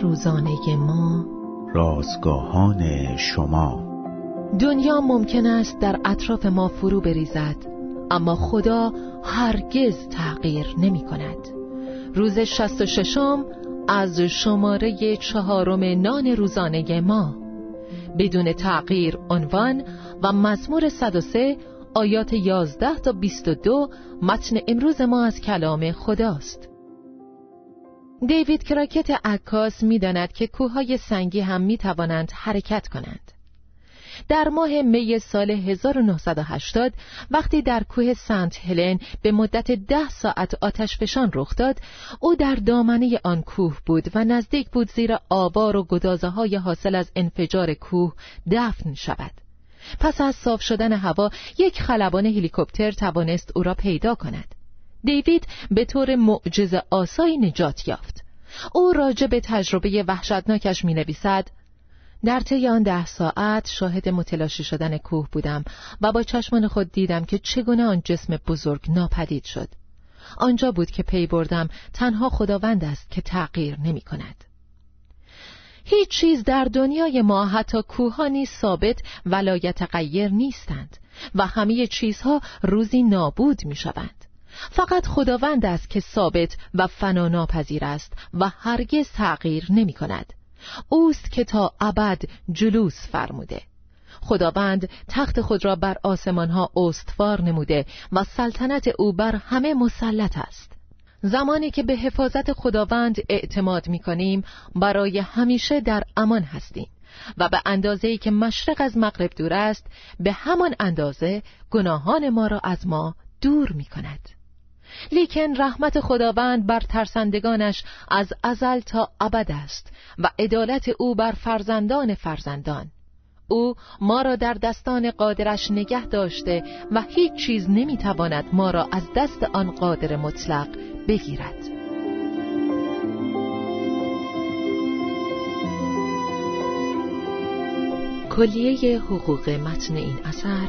روزانه ما. رازگاهان شما. دنیا ممکن است در اطراف ما فرو بریزد اما خدا هرگز تغییر نمی کند. روز شست و ششم از شماره چهارم نان روزانه ما. بدون تغییر عنوان و مزمور 103 آیات 11 تا 22 متن امروز ما از کلام خداست. دیوید کراکت عکاس می‌داند که کوههای سنگی هم می توانند حرکت کنند. در ماه می سال 1980 وقتی در کوه سنت هلن به مدت ده ساعت آتش فشان رخ داد او در دامنه آن کوه بود و نزدیک بود زیر آوار و گدازه های حاصل از انفجار کوه دفن شود. پس از صاف شدن هوا یک خلبان هلیکوپتر توانست او را پیدا کند. دیوید به طور معجز آسایی نجات یافت. او راجع به تجربه وحشتناکش می نویسد در طی آن ده ساعت شاهد متلاشی شدن کوه بودم و با چشمان خود دیدم که چگونه آن جسم بزرگ ناپدید شد آنجا بود که پی بردم تنها خداوند است که تغییر نمی کند هیچ چیز در دنیای ما حتی کوهانی ثابت ولایت غیر نیستند و همه چیزها روزی نابود می شوند. فقط خداوند است که ثابت و فنا ناپذیر است و هرگز تغییر نمی کند. اوست که تا ابد جلوس فرموده. خداوند تخت خود را بر آسمان ها استوار نموده و سلطنت او بر همه مسلط است. زمانی که به حفاظت خداوند اعتماد می کنیم برای همیشه در امان هستیم و به اندازه که مشرق از مغرب دور است به همان اندازه گناهان ما را از ما دور می کند لیکن رحمت خداوند بر ترسندگانش از ازل تا ابد است و عدالت او بر فرزندان فرزندان. او ما را در دستان قادرش نگه داشته و هیچ چیز نمی‌تواند ما را از دست آن قادر مطلق بگیرد. کلیه حقوق متن این اثر